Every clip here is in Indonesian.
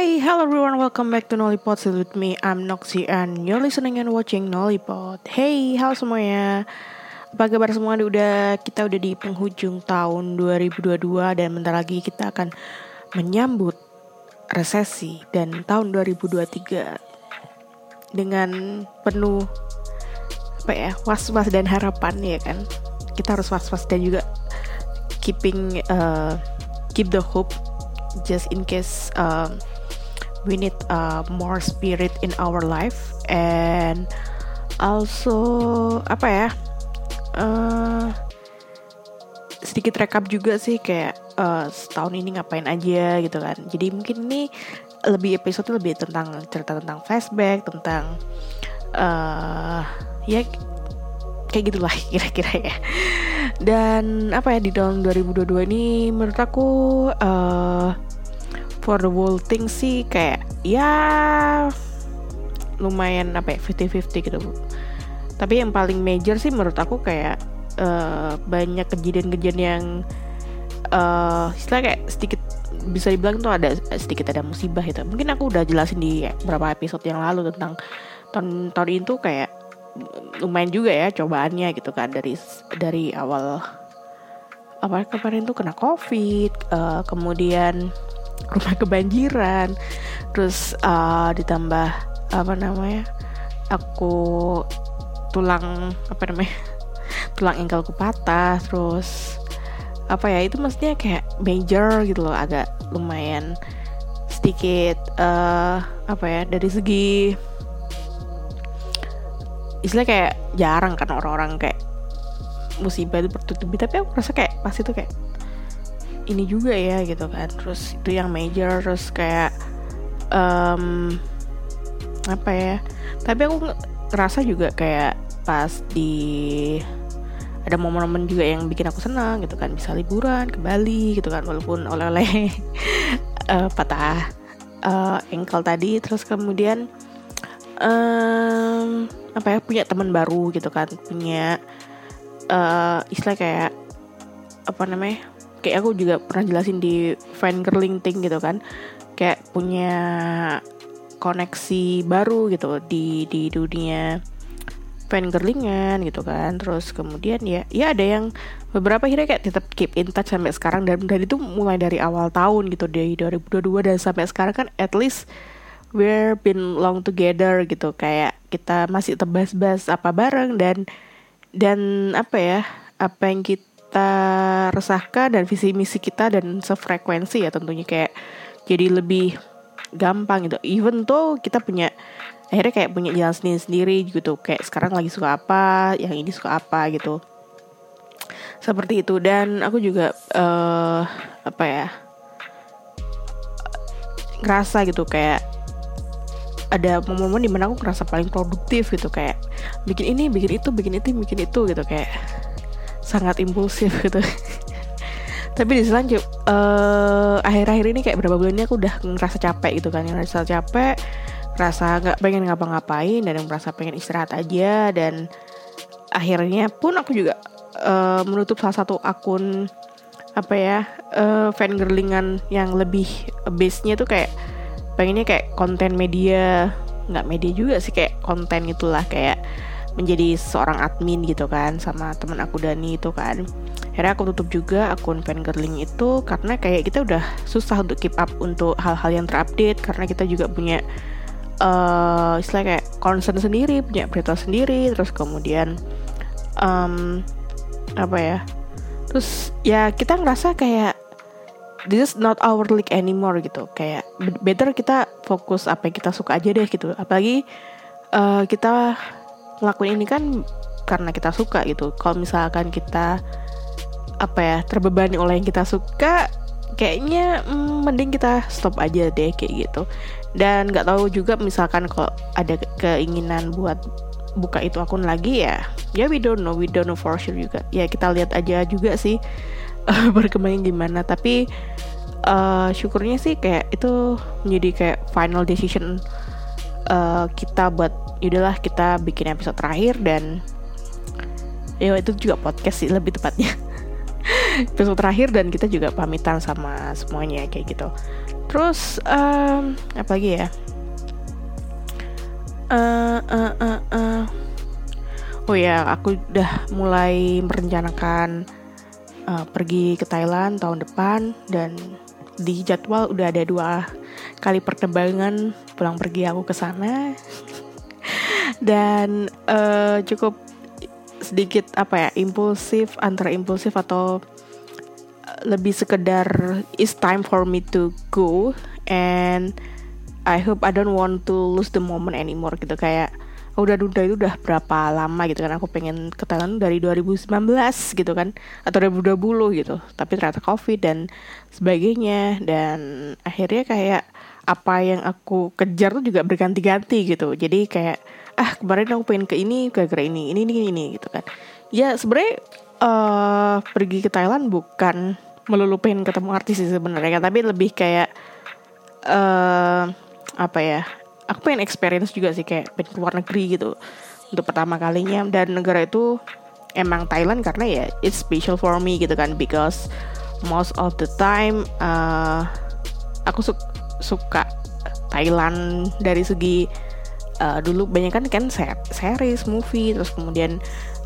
Hi, hello everyone, welcome back to Nollipod Still with me, I'm Noxy and you're listening and watching Nollipod Hey, halo semuanya. Apa kabar semua? Udah kita udah di penghujung tahun 2022 dan bentar lagi kita akan menyambut resesi dan tahun 2023 dengan penuh apa ya was-was dan harapan ya kan? Kita harus was-was dan juga keeping uh, keep the hope just in case um, we need uh, more spirit in our life. And also apa ya uh, sedikit rekap juga sih kayak uh, setahun ini ngapain aja gitu kan. Jadi mungkin ini lebih episode lebih tentang cerita tentang flashback tentang uh, ya kayak gitulah kira-kira ya. Dan apa ya di tahun 2022 ini menurut aku uh, for the whole thing sih kayak ya lumayan apa ya 50-50 gitu. Tapi yang paling major sih menurut aku kayak uh, banyak kejadian-kejadian yang uh, istilah kayak sedikit bisa dibilang tuh ada sedikit ada musibah gitu. Mungkin aku udah jelasin di beberapa episode yang lalu tentang tahun tahun itu kayak lumayan juga ya cobaannya gitu kan. Dari dari awal apa kemarin tuh kena covid uh, kemudian rumah kebanjiran. Terus uh, ditambah apa namanya aku tulang apa namanya tulang engkelku patah terus apa ya itu maksudnya kayak major gitu loh agak lumayan sedikit uh, apa ya dari segi istilah kayak jarang kan orang-orang kayak musibah itu bertutupi tapi aku rasa kayak pasti tuh kayak ini juga ya gitu kan. Terus itu yang major terus kayak um, apa ya tapi aku ngerasa juga kayak pas di ada momen-momen juga yang bikin aku senang gitu kan. Bisa liburan ke Bali gitu kan walaupun oleh-oleh uh, patah uh, tadi. Terus kemudian um, apa ya punya teman baru gitu kan. Punya uh, istilah kayak apa namanya kayak aku juga pernah jelasin di fan girling thing gitu kan. Kayak punya koneksi baru gitu di di dunia fan girlingan gitu kan. Terus kemudian ya ya ada yang beberapa akhirnya kayak tetap keep in touch sampai sekarang. Dan dari itu mulai dari awal tahun gitu dari 2022 dan sampai sekarang kan at least we're been long together gitu. Kayak kita masih tebas-bas apa bareng dan dan apa ya apa yang kita kita resahkan dan visi misi kita dan sefrekuensi ya tentunya kayak jadi lebih gampang gitu. Even tuh kita punya akhirnya kayak punya jalan sendiri sendiri gitu kayak sekarang lagi suka apa yang ini suka apa gitu. Seperti itu. Dan aku juga uh, apa ya ngerasa gitu kayak ada momen-momen di mana aku ngerasa paling produktif gitu kayak bikin ini bikin itu bikin itu bikin itu gitu kayak sangat impulsif gitu. Tapi di selanjut uh, akhir-akhir ini kayak berapa bulan ini aku udah ngerasa capek gitu kan. Ngerasa capek rasa nggak pengen ngapa-ngapain dan merasa pengen istirahat aja. Dan akhirnya pun aku juga uh, menutup salah satu akun apa ya uh, fan girlingan yang lebih base-nya tuh kayak pengennya kayak konten media. Nggak media juga sih kayak konten itulah kayak menjadi seorang admin gitu kan sama teman aku Dani itu kan. Akhirnya aku tutup juga akun fangirling itu karena kayak kita udah susah untuk keep up untuk hal-hal yang terupdate karena kita juga punya uh, istilah kayak concern sendiri punya berita sendiri terus kemudian um, apa ya terus ya kita ngerasa kayak this is not our league anymore gitu. Kayak better kita fokus apa yang kita suka aja deh gitu. Apalagi uh, kita ngelakuin ini kan karena kita suka gitu. Kalau misalkan kita apa ya terbebani oleh yang kita suka kayaknya mm, mending kita stop aja deh kayak gitu. Dan nggak tahu juga misalkan kalau ada keinginan buat buka itu akun lagi ya ya we don't know we don't know for sure juga. Ya kita lihat aja juga sih berkembang gimana. Tapi uh, syukurnya sih kayak itu menjadi kayak final decision uh, kita buat yaudahlah kita bikin episode terakhir dan ya itu juga podcast sih lebih tepatnya. Episode terakhir dan kita juga pamitan sama semuanya kayak gitu. Terus um, apa lagi ya? Uh, uh, uh, uh. oh ya aku udah mulai merencanakan uh, pergi ke Thailand tahun depan dan di jadwal udah ada dua kali perkembangan pulang pergi aku ke sana. Dan uh, cukup sedikit apa ya impulsif antara impulsif atau eh, lebih sekedar it's time for me to go and I hope I don't want to lose the moment anymore gitu. Kayak oh, udah duda itu udah berapa lama gitu kan aku pengen ke Thailand? Dari 2019 gitu kan? Atau 2020 gitu. Tapi ternyata covid dan sebagainya. Dan akhirnya kayak apa yang aku kejar tuh juga berganti-ganti gitu. Jadi kayak ah kemarin aku pengen ke ini gara-gara ini ini ini ini gitu kan. Ya sebenarnya uh, pergi ke Thailand bukan melulu pengen ketemu artis sih sebenarnya kan tapi lebih kayak uh, apa ya aku pengen experience juga sih kayak pengen keluar negeri gitu untuk pertama kalinya. Dan negara itu emang Thailand karena ya it's special for me gitu kan because most of the time uh, aku su suka Thailand dari segi uh, dulu banyak kan kan series movie terus kemudian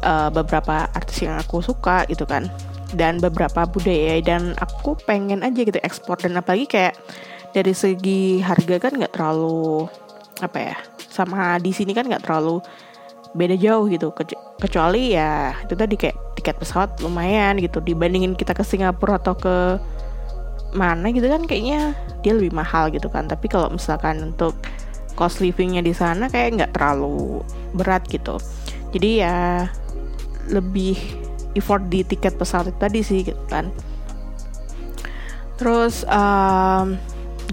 uh, beberapa artis yang aku suka gitu kan. Dan beberapa budaya dan aku pengen aja gitu ekspor. Dan apalagi kayak dari segi harga kan nggak terlalu apa ya sama di sini kan nggak terlalu beda jauh gitu. Kecuali ya itu tadi kayak tiket pesawat lumayan gitu. Dibandingin kita ke Singapura atau ke mana gitu kan kayaknya dia lebih mahal gitu kan. Tapi kalau misalkan untuk cost livingnya di sana kayak nggak terlalu berat gitu. Jadi ya lebih effort di tiket pesawat itu tadi sih gitu kan. Terus um,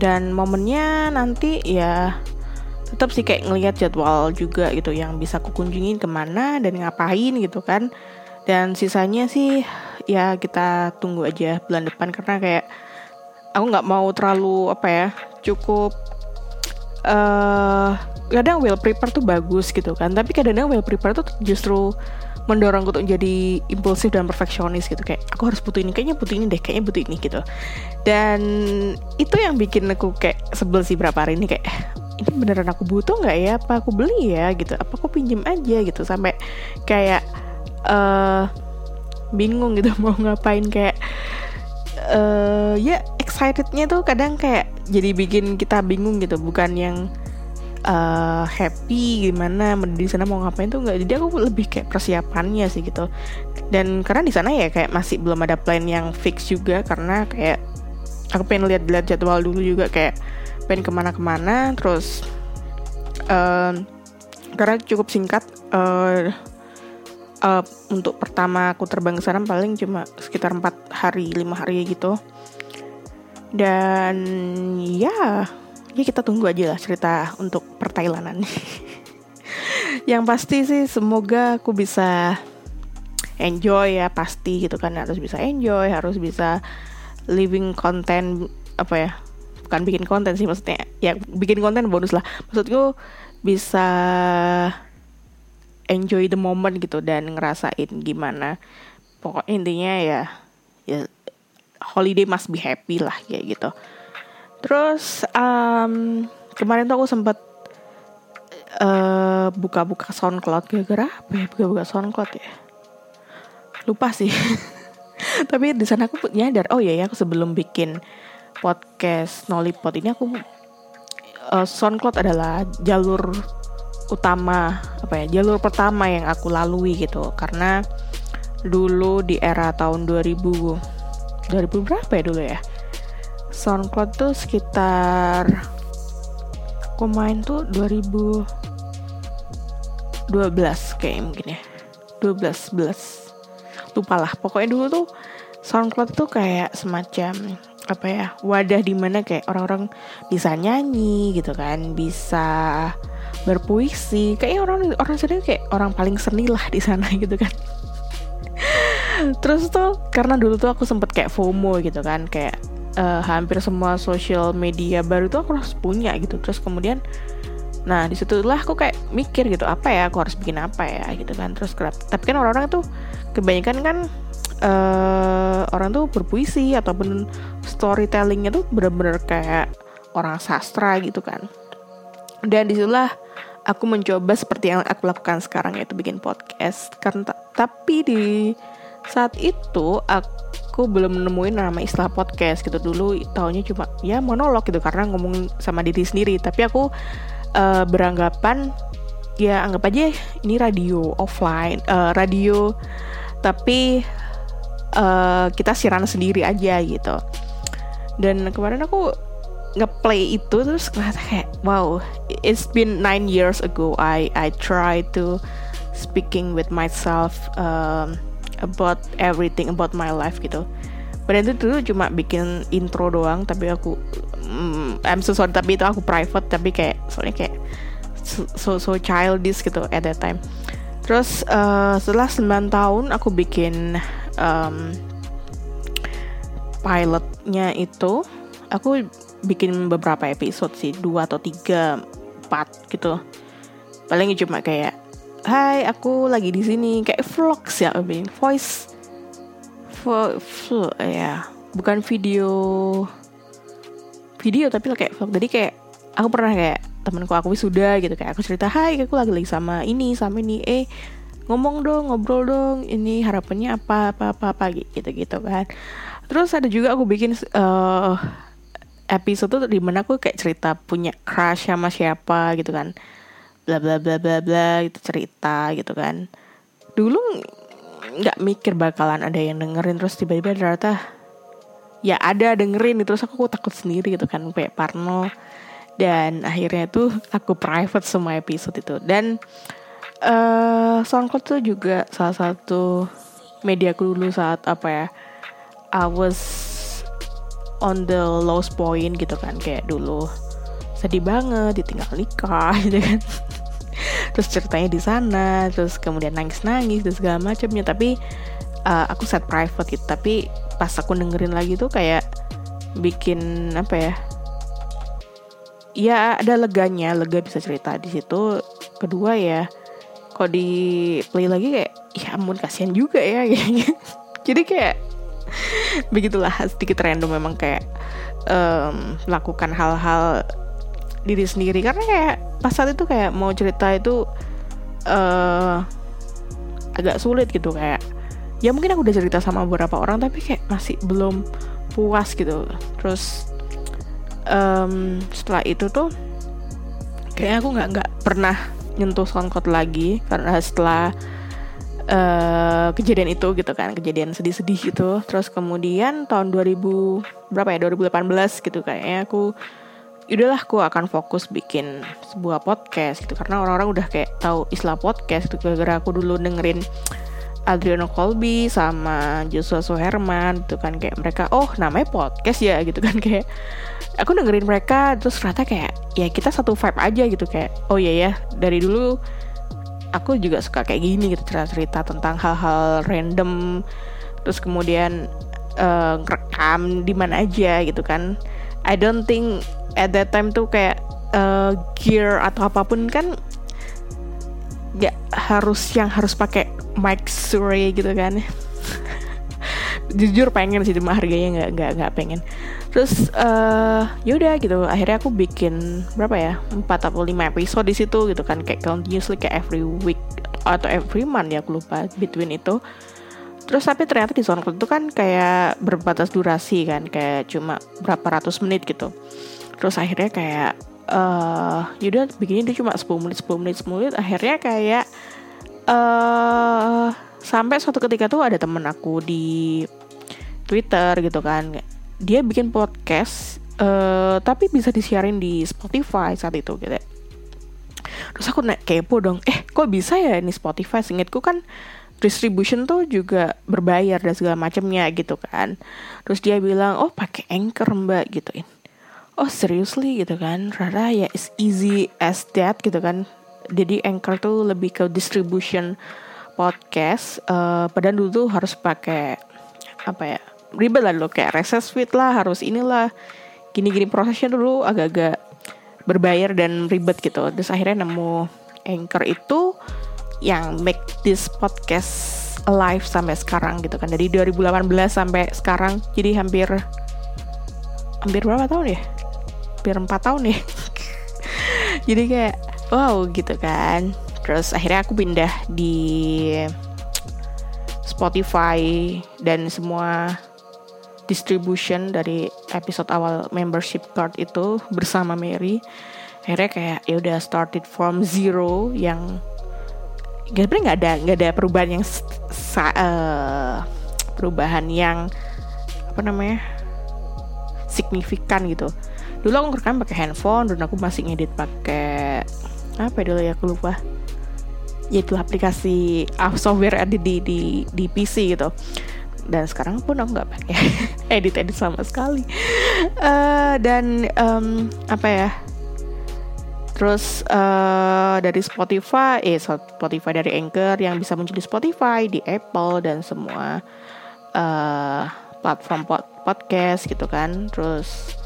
dan momennya nanti ya tetap sih kayak ngelihat jadwal juga gitu yang bisa aku kunjungin ke mana dan ngapain gitu kan. Dan sisanya sih ya kita tunggu aja bulan depan karena kayak aku nggak mau terlalu apa ya cukup uh, kadang well prepare tuh bagus gitu kan. Tapi kadang-kadang well prepare tuh justru mendorong untuk jadi impulsif dan perfeksionis gitu. Kayak aku harus butuh ini kayaknya butuh ini deh kayaknya butuh ini gitu. Dan itu yang bikin aku kayak sebel sih berapa hari ini kayak eh, ini beneran aku butuh nggak ya? Apa aku beli ya? Gitu. Apa aku pinjem aja? Gitu. Sampai kayak uh, bingung gitu mau ngapain kayak uh, ya excitednya tuh kadang kayak jadi bikin kita bingung gitu. Bukan yang uh, happy gimana di sana mau ngapain tuh nggak. Jadi aku lebih kayak persiapannya sih gitu. Dan karena di sana ya kayak masih belum ada plan yang fix juga. Karena kayak aku pengen lihat-lihat jadwal dulu juga. Kayak pengen ke mana-kemana. Terus uh, karena cukup singkat uh, uh, untuk pertama aku terbang ke sana paling cuma sekitar empat hari lima hari gitu. Dan ya ya kita tunggu aja lah cerita untuk pertailanan. Yang pasti sih semoga aku bisa enjoy ya pasti gitu kan. Harus bisa enjoy harus bisa living konten apa ya bukan bikin konten sih maksudnya. Ya bikin konten bonus lah. Maksudku bisa enjoy the moment gitu dan ngerasain gimana. Pokok intinya ya ya holiday must be happy lah kayak gitu. Terus um, kemarin tuh aku sempat uh, buka-buka SoundCloud. Gara-gara apa ya buka-buka SoundCloud ya? Lupa sih. Tapi di sana aku nyadar oh iya ya aku sebelum bikin podcast Nolipot ini aku uh, SoundCloud adalah jalur utama apa ya jalur pertama yang aku lalui gitu. Karena dulu di era tahun 2000 2000 berapa ya dulu ya? SoundCloud tuh sekitar aku main tuh 2012 kayak mungkin ya. 12 11 lupa lah pokoknya dulu tuh SoundCloud tuh kayak semacam apa ya wadah di mana kayak orang-orang bisa nyanyi gitu kan bisa berpuisi. Kayak orang orang sendiri kayak orang paling seni lah di sana gitu kan. Terus tuh karena dulu tuh aku sempet kayak FOMO gitu kan. Kayak uh, hampir semua sosial media baru tuh aku harus punya gitu. Terus kemudian nah di situlah aku kayak mikir gitu apa ya aku harus bikin apa ya gitu kan. Terus tapi kan orang-orang tuh kebanyakan kan uh, orang tuh berpuisi ataupun storytellingnya tuh bener-bener kayak orang sastra gitu kan. Dan di situlah aku mencoba seperti yang aku lakukan sekarang yaitu bikin podcast. Karena tapi di saat itu aku belum nemuin nama istilah podcast gitu. Dulu tahunya cuma ya monolog gitu karena ngomong sama diri sendiri. Tapi aku uh, beranggapan ya anggap aja ini radio offline uh, radio tapi uh, kita siaran sendiri aja gitu. Dan kemarin aku ngeplay itu terus kayak wow it's been nine years ago. I I try to speaking with myself um, about everything about my life gitu. Padahal itu dulu cuma bikin intro doang tapi aku um, I'm so sorry tapi itu aku private tapi kayak soalnya kayak so so, so childish gitu at that time. Terus uh, setelah 9 tahun aku bikin um, pilotnya itu aku bikin beberapa episode sih dua atau tiga empat gitu. Paling cuma kayak Hai aku lagi di sini. Kayak vlogs ya bikin voice vo, vo, ya bukan video video tapi kayak vlog. Jadi kayak aku pernah kayak temanku aku sudah gitu kayak aku cerita Hai aku lagi lagi sama ini sama ini eh ngomong dong ngobrol dong ini harapannya apa apa apa, apa gitu gitu kan. Terus ada juga aku bikin uh, episode tuh di mana aku kayak cerita punya crush sama siapa gitu kan. Bla bla bla bla bla gitu cerita gitu kan. Dulu nggak mikir bakalan ada yang dengerin terus tiba-tiba ternyata ya ada dengerin terus aku takut sendiri gitu kan kayak Parno. Dan akhirnya tuh aku private semua episode itu. Dan uh, SoundCloud tuh juga salah satu media aku dulu saat apa ya I was on the lowest point gitu kan. Kayak dulu sedih banget ditinggal nikah gitu kan. Terus ceritanya di sana terus kemudian nangis nangis dan segala macamnya. Tapi uh, aku set private gitu. Tapi pas aku dengerin lagi tuh kayak bikin apa ya ya ada leganya lega bisa cerita di situ. Kedua ya kok di play lagi kayak ya ampun kasihan juga ya jadi kayak begitulah sedikit random memang kayak um, melakukan hal-hal diri sendiri. Karena kayak pas saat itu kayak mau cerita itu uh, agak sulit gitu kayak. Ya mungkin aku udah cerita sama beberapa orang tapi kayak masih belum puas gitu. Terus um, setelah itu tuh kayaknya aku nggak nggak pernah nyentuh SoundCloud lagi. Karena setelah uh, kejadian itu gitu kan kejadian sedih-sedih gitu. Terus kemudian tahun 2000 berapa ya 2018 gitu kayaknya aku udahlah aku akan fokus bikin sebuah podcast gitu. Karena orang-orang udah kayak tahu istilah podcast gitu. Gara-gara aku dulu dengerin Adriano Colby sama Joshua Suherman gitu kan kayak mereka oh namanya podcast ya gitu kan kayak aku dengerin mereka terus ternyata kayak ya kita satu vibe aja gitu kayak oh iya ya dari dulu aku juga suka kayak gini gitu cerita-cerita tentang hal-hal random. Terus kemudian uh, rekam di mana aja gitu kan. I don't think at that time tuh kayak uh, gear atau apa pun kan ya harus yang harus pakai mic Surrey gitu kan jujur pengen sih cuma harganya nggak nggak nggak pengen. Terus uh, yaudah gitu. Akhirnya aku bikin berapa ya? Empat atau lima episode di situ gitu kan. Kayak continuously kayak every week atau every month ya aku lupa between itu. Terus tapi ternyata di SoundCloud itu kan kayak berbatas durasi kan. Kayak cuma berapa ratus menit gitu. Terus akhirnya kayak uh, yaudah begini dia cuma 10 menit 10 menit 10 menit. Akhirnya kayak uh, sampai suatu ketika tuh ada temen aku di Twitter gitu kan. Dia bikin podcast uh, tapi bisa disiarin di Spotify saat itu gitu terus aku naik kepo dong eh kok bisa ya ini Spotify? Singkatku kan distribution tuh juga berbayar dan segala macamnya gitu kan. Terus dia bilang oh pakai anchor mbak gituin. Oh seriously? gitu kan. Rara ya is easy as that gitu kan. Jadi anchor tuh lebih ke distribution podcast uh, padahal dulu tuh harus pakai apa ya ribet lah dulu kayak recess fit lah harus inilah gini-gini prosesnya dulu agak-agak berbayar dan ribet gitu. Terus akhirnya nemu anchor itu yang make this podcast alive sampai sekarang gitu kan. Dari 2018 sampai sekarang jadi hampir hampir berapa tahun ya? Hampir empat tahun ya. Jadi kayak wow gitu kan terus akhirnya aku pindah di Spotify dan semua distribution dari episode awal membership card itu bersama Mary. Akhirnya kayak ya udah started from zero yang gak nggak ada nggak ada perubahan yang uh, perubahan yang apa namanya signifikan gitu. Dulu aku ngerekam pakai handphone dan aku masih ngedit pakai apa ya dulu ya aku lupa yaitu aplikasi uh, software ada di di di PC gitu. Dan sekarang pun aku nggak pakai. Edit edit sama sekali. Uh, dan um, apa ya? Terus uh, dari Spotify eh Spotify dari Anchor yang bisa muncul di Spotify di Apple dan semua uh, platform pod podcast gitu kan. Terus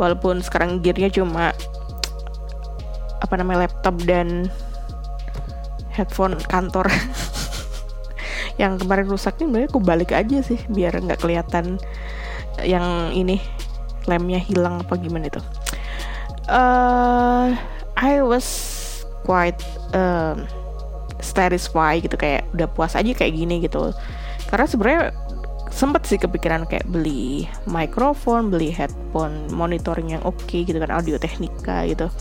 walaupun sekarang gearnya cuma apa namanya laptop dan headphone kantor. Yang kemarin rusak ini aku balik aja sih biar nggak kelihatan yang ini lemnya hilang apa gimana itu. Uh, I was quite um, satisfied gitu kayak udah puas aja kayak gini gitu. Karena sebenarnya sempet sih kepikiran kayak beli mikrofon, beli headphone, monitoring yang oke okay, gitu kan, audio teknika gitu.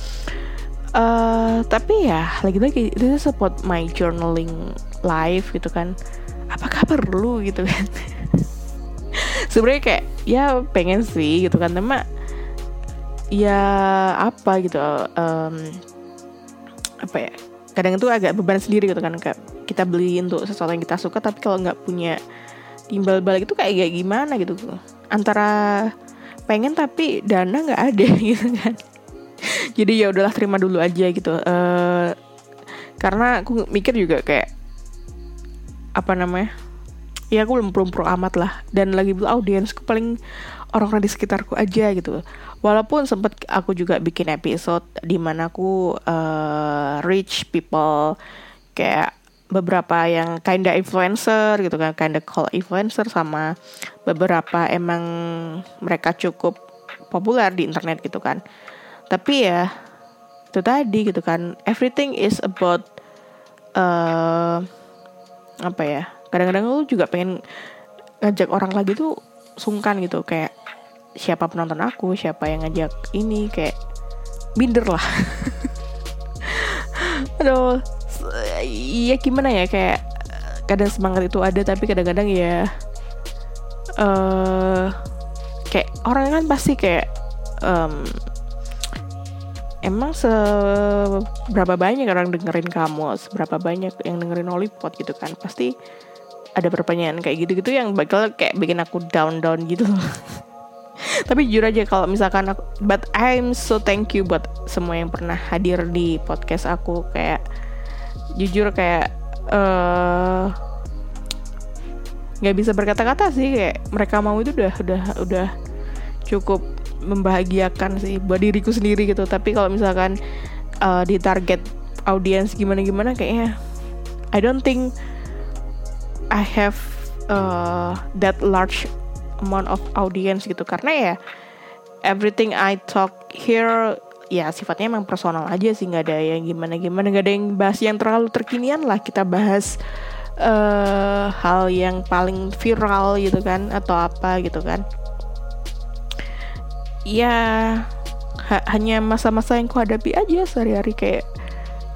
Uh, tapi ya lagi-lagi itu support my journaling life gitu kan. Apakah perlu gitu kan? Sebenarnya kayak ya pengen sih gitu kan, tapi ya apa gitu um, apa ya kadang itu agak beban sendiri gitu kan kayak kita beli untuk sesuatu yang kita suka tapi kalau nggak punya timbal balik itu kayak gimana gitu antara pengen tapi dana nggak ada gitu kan jadi ya udahlah terima dulu aja gitu. Uh, karena aku mikir juga kayak apa namanya ya aku belum belum pro amat lah. Dan lagi belum audiensku paling orang-orang di sekitarku aja gitu. Walaupun sempet aku juga bikin episode di mana aku uh, reach people kayak beberapa yang kinda influencer gitu kan kinda call influencer sama beberapa emang mereka cukup populer di internet gitu kan tapi ya itu tadi gitu kan. Everything is about uh, apa ya kadang-kadang lu juga pengen ngajak orang lagi tuh sungkan gitu. Kayak siapa penonton aku siapa yang ngajak ini kayak minder lah. Aduh iya gimana ya kayak kadang semangat itu ada tapi kadang-kadang ya uh, kayak orang kan pasti kayak um, emang seberapa banyak orang dengerin kamu seberapa banyak yang dengerin Lollipop gitu kan? Pasti ada pertanyaan kayak gitu-gitu yang bakal kayak bikin aku down down gitu. Tapi jujur aja kalau misalkan aku but I'm so thank you buat semua yang pernah hadir di podcast aku. Kayak jujur kayak eh, nggak uh, bisa berkata-kata sih. Kayak mereka mau itu udah udah udah cukup membahagiakan sih buat diriku sendiri gitu. Tapi kalau misalkan uh, di target audiens gimana gimana kayaknya I don't think I have uh, that large amount of audience gitu. Karena ya everything I talk here ya sifatnya emang personal aja sih. Nggak ada yang gimana gimana nggak ada yang bahas yang terlalu terkinian lah. Kita bahas uh, hal yang paling viral gitu kan atau apa gitu kan ya ha hanya masa-masa yang ku hadapi aja sehari-hari kayak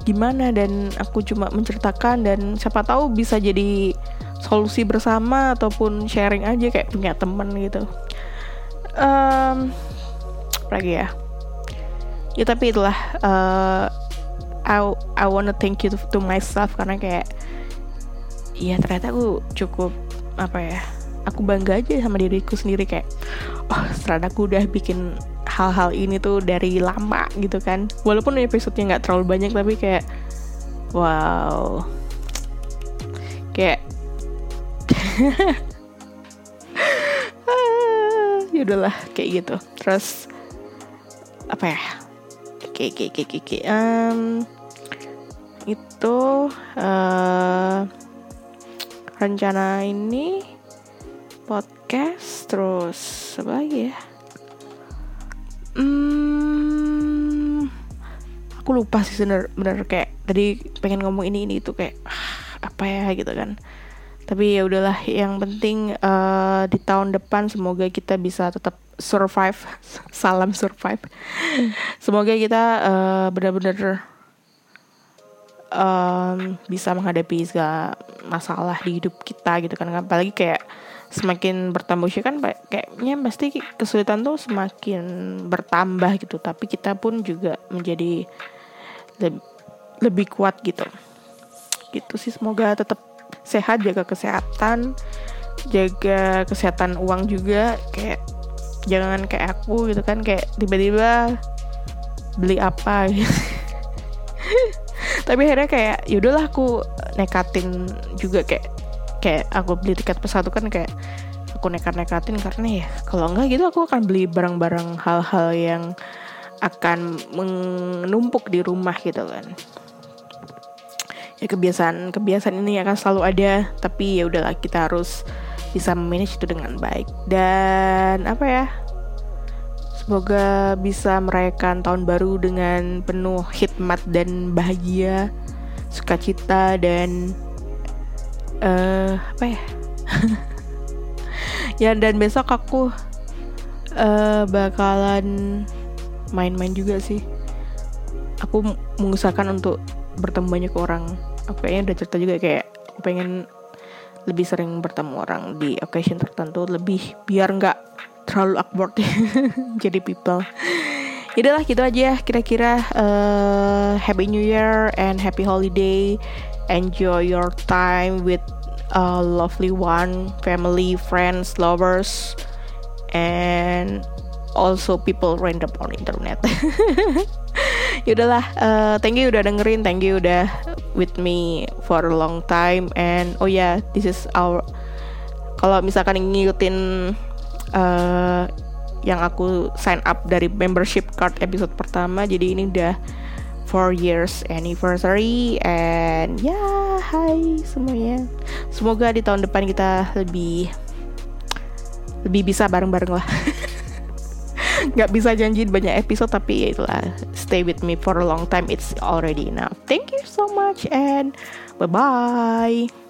gimana dan aku cuma menceritakan dan siapa tahu bisa jadi solusi bersama ataupun sharing aja kayak punya temen gitu. Um, lagi ya? Ya tapi itulah uh, I I wanna thank you to, to myself karena kayak ya ternyata aku cukup apa ya aku bangga aja sama diriku sendiri kayak oh ternyata aku udah bikin hal-hal ini tuh dari lama gitu kan. Walaupun episodenya nggak terlalu banyak tapi kayak wow. Kayak ya udahlah kayak gitu. Terus apa ya? Oke oke oke oke um, itu uh, rencana ini podcast terus apa ya? Hmm, aku lupa sih bener bener kayak tadi pengen ngomong ini ini itu kayak ah, apa ya gitu kan. Tapi ya udahlah yang penting uh, di tahun depan semoga kita bisa tetap survive. Salam survive. Semoga kita uh, benar-benar um, bisa menghadapi segala masalah di hidup kita gitu kan. Apalagi kayak semakin bertambah usia kan kayaknya pasti kesulitan tuh semakin bertambah gitu. Tapi kita pun juga menjadi lebih, lebih kuat gitu. Gitu sih semoga tetap sehat jaga kesehatan jaga kesehatan uang juga. Kayak jangan kayak aku gitu kan kayak tiba-tiba beli apa gitu. tapi akhirnya kayak yaudahlah aku nekatin juga kayak kayak aku beli tiket pesawat kan kayak aku nekat-nekatin karena ya kalau enggak gitu aku akan beli barang-barang hal-hal yang akan menumpuk di rumah gitu kan. Ya kebiasaan kebiasaan ini akan selalu ada tapi ya udahlah kita harus bisa manage itu dengan baik. Dan apa ya semoga bisa merayakan tahun baru dengan penuh hikmat dan bahagia sukacita dan uh, apa ya? Ya dan besok aku uh, bakalan main-main juga sih. Aku mengusahakan untuk bertemu banyak orang. Aku kayaknya udah cerita juga kayak aku pengen lebih sering bertemu orang di occasion tertentu lebih biar nggak terlalu awkward. Jadi people. Yaudah lah gitu aja ya. Kira-kira uh, Happy New Year and Happy Holiday Enjoy your time with a lovely one Family, friends, lovers And also people random on internet. Yaudahlah uh, thank you udah dengerin thank you udah with me for a long time and oh yeah, this is our kalau misalkan ngikutin uh, yang aku sign up dari membership card episode pertama jadi ini udah 4 years anniversary and ya yeah, hai semuanya. Semoga di tahun depan kita lebih lebih bisa bareng-bareng lah. Nggak bisa janji banyak episode tapi ya itulah stay with me for a long time. It's already enough. Thank you so much and bye bye